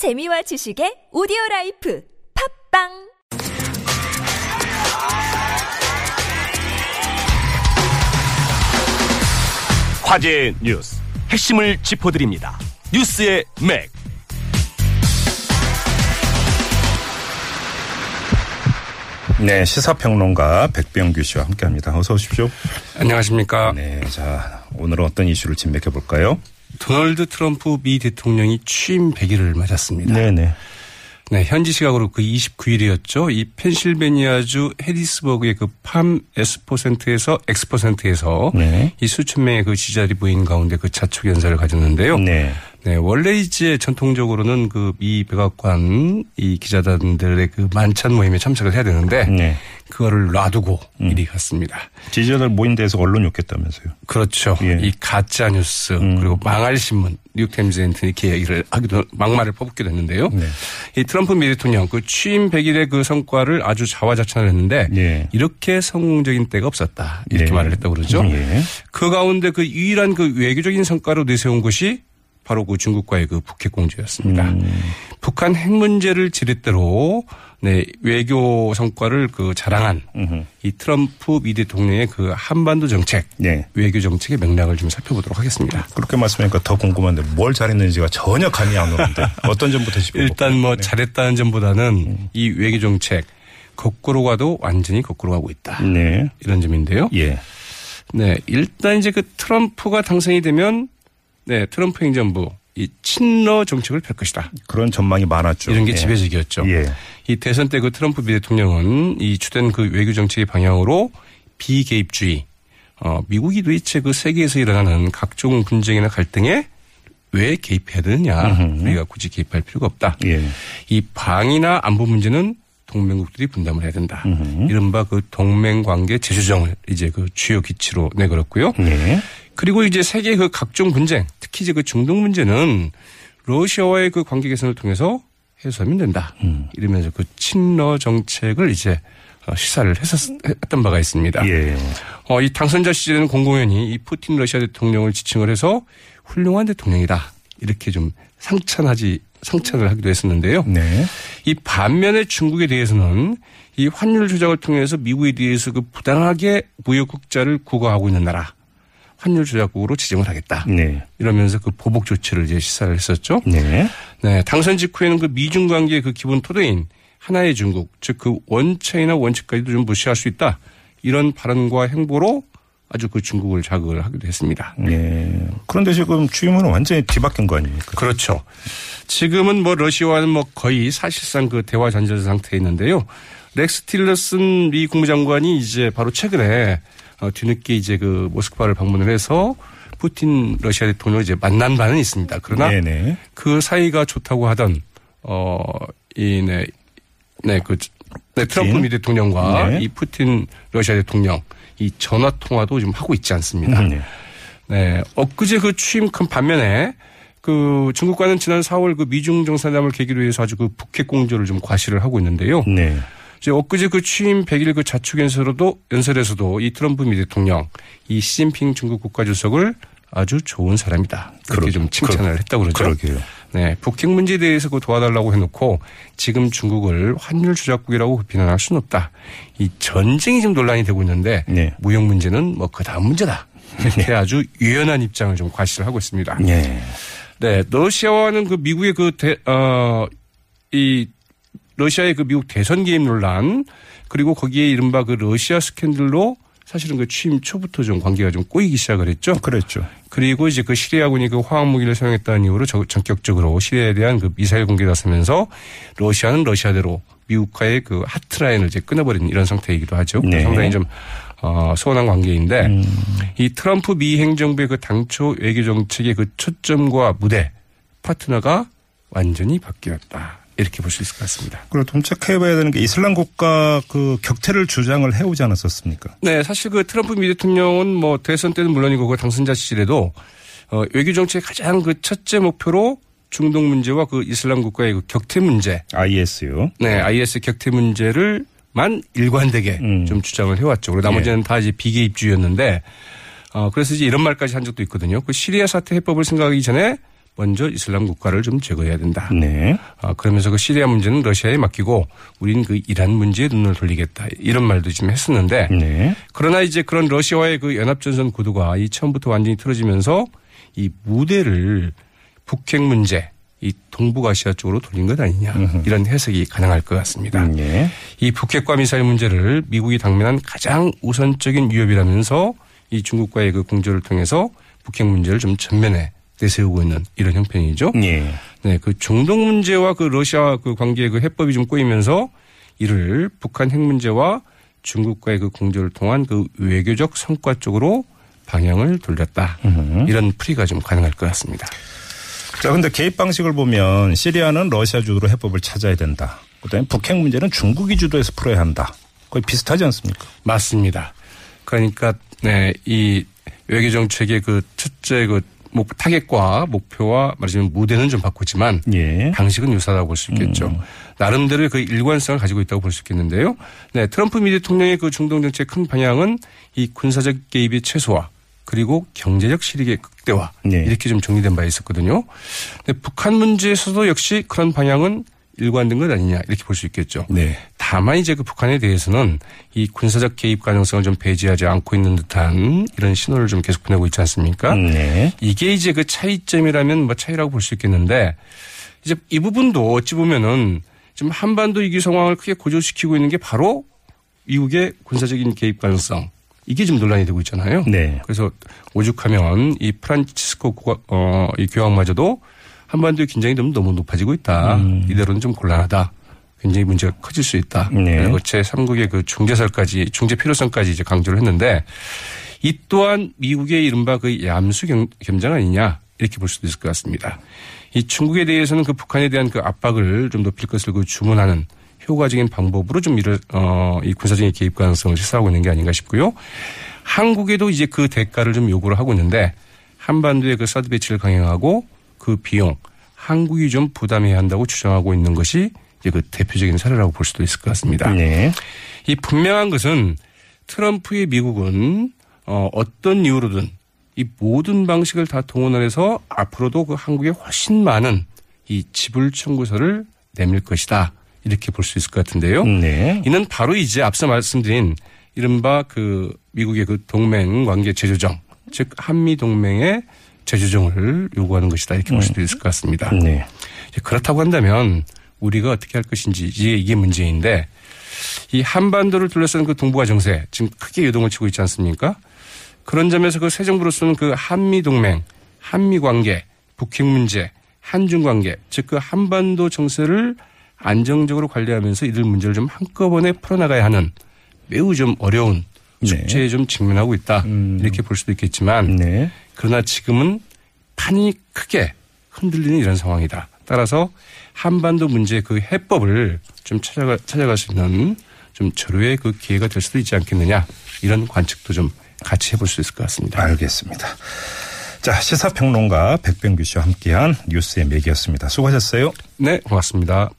재미와 지식의 오디오 라이프 팟빵 화제의 뉴스 핵심을 짚어드립니다. 뉴스의 맥. 네, 시사평론가 백병규 씨와 함께합니다. 어서 오십시오. 안녕하십니까. 네, 자 오늘은 어떤 이슈를 진맥해 볼까요? 도널드 트럼프 미 대통령이 취임 100일을 맞았습니다. 네, 네. 네, 현지 시각으로 그 29일이었죠. 이 펜실베니아주 해리스버그의 그팜 S%에서 X%에서 네. 이 수천 명의 그 지자리 부인 가운데 그 자축 연설을 가졌는데요. 네. 네, 원래 이제 전통적으로는 그미 백악관 이 기자단들의 그 만찬 모임에 참석을 해야 되는데 네. 그거를 놔두고 음. 이리 갔습니다. 지지자들 모인 데서 언론 욕했다면서요? 그렇죠. 예. 음. 이 가짜 뉴스 그리고 망할 신문 뉴욕타임즈한테 이렇게 얘기를 하기도 막말을 퍼붓게 됐는데요. 네. 이 트럼프 미 대통령 그 취임 100일의 그 성과를 아주 자화자찬을 했는데 예. 이렇게 성공적인 때가 없었다 이렇게 네. 말을 했다고 그러죠. 예. 그 가운데 그 유일한 그 외교적인 성과로 내세운 것이 바로 그 중국과의 그 북핵 공조였습니다. 음. 북한 핵 문제를 지렛대로 네, 외교 성과를 그 자랑한 음흠. 이 트럼프 미 대통령의 그 한반도 정책 네. 외교 정책의 맥락을 좀 살펴보도록 하겠습니다. 그렇게 말씀하니까 더 궁금한데 뭘 잘했는지가 전혀 감이 안 오는데 어떤 점부터 짚어볼까요? 일단 뭐 네. 잘했다는 점보다는 이 외교 정책 거꾸로 가도 완전히 거꾸로 가고 있다. 네. 이런 점인데요. 예. 네, 일단 이제 그 트럼프가 당선이 되면 네, 트럼프 행정부 이 친러 정책을 펼 것이다. 그런 전망이 많았죠. 이런 게 예. 지배적이었죠. 예. 이 대선 때 그 트럼프 미 대통령은 이 주된 그 외교 정책의 방향으로 비개입주의, 어, 미국이 도대체 그 세계에서 일어나는 각종 분쟁이나 갈등에 왜 개입해야 되느냐. 우리가 굳이 개입할 필요가 없다. 예. 이 방위나 안보 문제는 동맹국들이 분담을 해야 된다. 이른바 그 동맹 관계 재조정을 이제 그 주요 기치로 내걸었고요. 예. 그리고 이제 세계 그 각종 분쟁, 특히 이제 그 중동 문제는 러시아와의 그 관계 개선을 통해서 해소하면 된다. 이러면서 그 친러 정책을 이제 어, 시사를 했었, 했던 바가 있습니다. 예. 어, 이 당선자 시절에는 공공연히 이 푸틴 러시아 대통령을 지칭을 해서 훌륭한 대통령이다. 이렇게 좀 상찬하지, 상찬을 하기도 했었는데요. 네. 이 반면에 중국에 대해서는 이 환율 조작을 통해서 미국에 대해서 그 부당하게 무역 국자를 구가하고 있는 나라 환율 조작국으로 지정을 하겠다. 네. 이러면서 그 보복 조치를 이제 시사를 했었죠. 네. 네, 당선 직후에는 그 미중 관계의 그 기본 토대인 하나의 중국, 즉 그 원차이나 원칙까지도 좀 무시할 수 있다. 이런 발언과 행보로 아주 그 중국을 자극을 하기도 했습니다. 예. 그런데 지금 취임은 완전히 뒤바뀐 거 아닙니까? 그렇죠. 지금은 뭐 러시아와는 뭐 거의 사실상 그 대화 잔전 상태에 있는데요. 렉스 틸러슨 미 국무장관이 이제 바로 최근에 어, 뒤늦게 이제 그 모스크바를 방문을 해서 푸틴 러시아 대통령을 이제 만난 바는 있습니다. 그러나 네네. 그 사이가 좋다고 하던 어 이 네 네, 그, 네, 트럼프 미 대통령과 네. 이 푸틴 러시아 대통령 이 전화 통화도 지금 하고 있지 않습니다. 네. 네. 엊그제 그 취임 큰 반면에 그 중국과는 지난 4월 그 미중 정상회담을 계기로 해서 아주 그 북핵 공조를 좀 과시를 하고 있는데요. 네. 이제 엊그제 그 취임 100일 그 자축 연설로도 연설에서도 이 트럼프 미 대통령 이 시진핑 중국 국가 주석을 아주 좋은 사람이다. 그렇게 그러- 좀 칭찬을 했다고 그러죠. 그러게요. 네, 북핵 문제에 대해서 그 도와달라고 해놓고 지금 중국을 환율 조작국이라고 비난할 수는 없다. 이 전쟁이 지금 논란이 되고 있는데 네. 무역 문제는 뭐 그 다음 문제다. 이렇게 아주 유연한 입장을 좀 과시를 하고 있습니다. 예. 네, 러시아와는 그 미국의 그 대, 어, 이 러시아의 그 미국 대선 개입 논란 그리고 거기에 이른바 그 러시아 스캔들로 사실은 그 취임 초부터 좀 관계가 좀 꼬이기 시작을 했죠. 그랬죠. 그리고 이제 그 시리아군이 그 화학무기를 사용했다는 이유로 저- 전격적으로 시리아에 대한 그 미사일 공개를 나서면서 러시아는 러시아대로 미국과의 그 하트라인을 이제 끊어버린 이런 상태이기도 하죠. 네. 상당히 좀 어, 소원한 관계인데 이 트럼프 미 행정부의 그 당초 외교 정책의 그 초점과 무대 파트너가 완전히 바뀌었다. 이렇게 볼 수 있을 것 같습니다. 그리고 dom착해봐야 되는 게 이슬람 국가 그 격퇴를 주장을 해오지 않았었습니까? 네, 사실 그 트럼프 미 대통령은 뭐 대선 때는 물론이고 그 당선자 시절에도 어, 외교 정책의 가장 그 첫째 목표로 중동 문제와 그 이슬람 국가의 그 격퇴 문제, IS요. 네, IS 격퇴 문제를 만 일관되게 음. 좀 주장을 해왔죠. 그리고 나머지는 다 이제 비개입주의였는데, 어, 그래서 이제 이런 말까지 한 적도 있거든요. 그 시리아 사태 해법을 생각하기 전에 먼저 이슬람 국가를 좀 제거해야 된다. 네. 아, 그러면서 그 시리아 문제는 러시아에 맡기고 우리는 그 이란 문제에 눈을 돌리겠다. 이런 말도 좀 했었는데 네. 그러나 이제 그런 러시아와의 그 연합전선 구도가 이 처음부터 완전히 틀어지면서 이 무대를 북핵 문제, 이 동북아시아 쪽으로 돌린 것 아니냐 이런 해석이 가능할 것 같습니다. 네. 이 북핵과 미사일 문제를 미국이 당면한 가장 우선적인 위협이라면서 이 중국과의 그 공조를 통해서 북핵 문제를 좀 전면에 내세우고 있는 이런 형편이죠. 네. 네, 그 중동 문제와 그 러시아 그 관계의 그 해법이 좀 꼬이면서 이를 북한 핵 문제와 중국과의 그 공조를 통한 그 외교적 성과 쪽으로 방향을 돌렸다. 이런 풀이가 좀 가능할 것 같습니다. 자, 근데 개입 방식을 보면 시리아는 러시아 주도로 해법을 찾아야 된다. 그다음에 북핵 문제는 중국이 주도해서 풀어야 한다. 거의 비슷하지 않습니까? 맞습니다. 그러니까 네, 이 외교 정책의 그 첫째 그 목, 타겟과 목표와 말하자면 무대는 좀 바꿨지만 예. 방식은 유사하다고 볼 수 있겠죠. 나름대로의 그 일관성을 가지고 있다고 볼 수 있겠는데요. 네, 트럼프 미 대통령의 그 중동 정책 큰 방향은 이 군사적 개입의 최소화 그리고 경제적 실익의 극대화 네. 이렇게 좀 정리된 바 있었거든요. 근데 북한 문제에서도 역시 그런 방향은 일관된 것 아니냐 이렇게 볼 수 있겠죠. 네. 다만 이제 그 북한에 대해서는 이 군사적 개입 가능성을 좀 배제하지 않고 있는 듯한 이런 신호를 좀 계속 보내고 있지 않습니까? 네. 이게 이제 그 차이점이라면 뭐 차이라고 볼 수 있겠는데 이제 이 부분도 어찌 보면은 지금 한반도 위기 상황을 크게 고조시키고 있는 게 바로 미국의 군사적인 개입 가능성 이게 지금 논란이 되고 있잖아요. 네. 그래서 오죽하면 이 프란치스코 고- 어, 이 교황마저도 한반도의 긴장이 너무 너무 높아지고 있다. 이대로는 좀 곤란하다. 굉장히 문제가 커질 수 있다. 네. 그리고 제3국의 그 중재설까지 중재 필요성까지 이제 강조를 했는데 이 또한 미국의 이른바 그 얌수 겸- 겸장 아니냐 이렇게 볼 수도 있을 것 같습니다. 이 중국에 대해서는 그 북한에 대한 그 압박을 좀 높일 것을 그 주문하는 효과적인 방법으로 좀 이를 어이 군사적인 개입 가능성을 시사하고 있는 게 아닌가 싶고요. 한국에도 이제 그 대가를 좀 요구를 하고 있는데 한반도의 그 사드 배치를 강행하고 그 비용 한국이 좀 부담해야 한다고 주장하고 있는 것이 이제 그 대표적인 사례라고 볼 수도 있을 것 같습니다. 네. 이 분명한 것은 트럼프의 미국은 어, 어떤 이유로든 이 모든 방식을 다 동원해서 앞으로도 그 한국에 훨씬 많은 이 지불 청구서를 내밀 것이다. 이렇게 볼 수 있을 것 같은데요. 네. 이는 바로 이제 앞서 말씀드린 이른바 그 미국의 그 동맹 관계 재조정, 즉 한미 동맹의 재조정을 요구하는 것이다 이렇게 볼 수도 있을 것 같습니다. 네. 그렇다고 한다면 우리가 어떻게 할 것인지 이게 문제인데 이 한반도를 둘러싼 그 동북아 정세 지금 크게 요동을 치고 있지 않습니까? 그런 점에서 그 새 정부로서는 그 한미 동맹, 한미 관계, 북핵 문제, 한중 관계, 즉 그 한반도 정세를 안정적으로 관리하면서 이들 문제를 좀 한꺼번에 풀어나가야 하는 매우 좀 어려운 네. 숙제에 좀 직면하고 있다 이렇게 볼 수도 있겠지만 네. 그러나 지금은 판이 크게 흔들리는 이런 상황이다. 따라서 한반도 문제의 그 해법을 좀 찾아가, 찾아갈 수 있는 좀 절호의 그 기회가 될 수도 있지 않겠느냐. 이런 관측도 좀 같이 해볼 수 있을 것 같습니다. 알겠습니다. 자, 시사평론가 백병규 씨와 함께한 뉴스의 맥이었습니다. 수고하셨어요. 네, 고맙습니다.